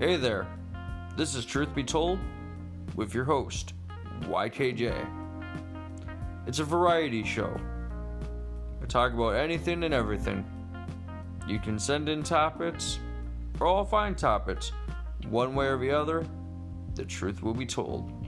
Hey there, this is Truth Be Told with your host, YKJ. It's a variety show. I talk about anything and everything. You can send in topics, or I'll find topics. One way or the other, the truth will be told.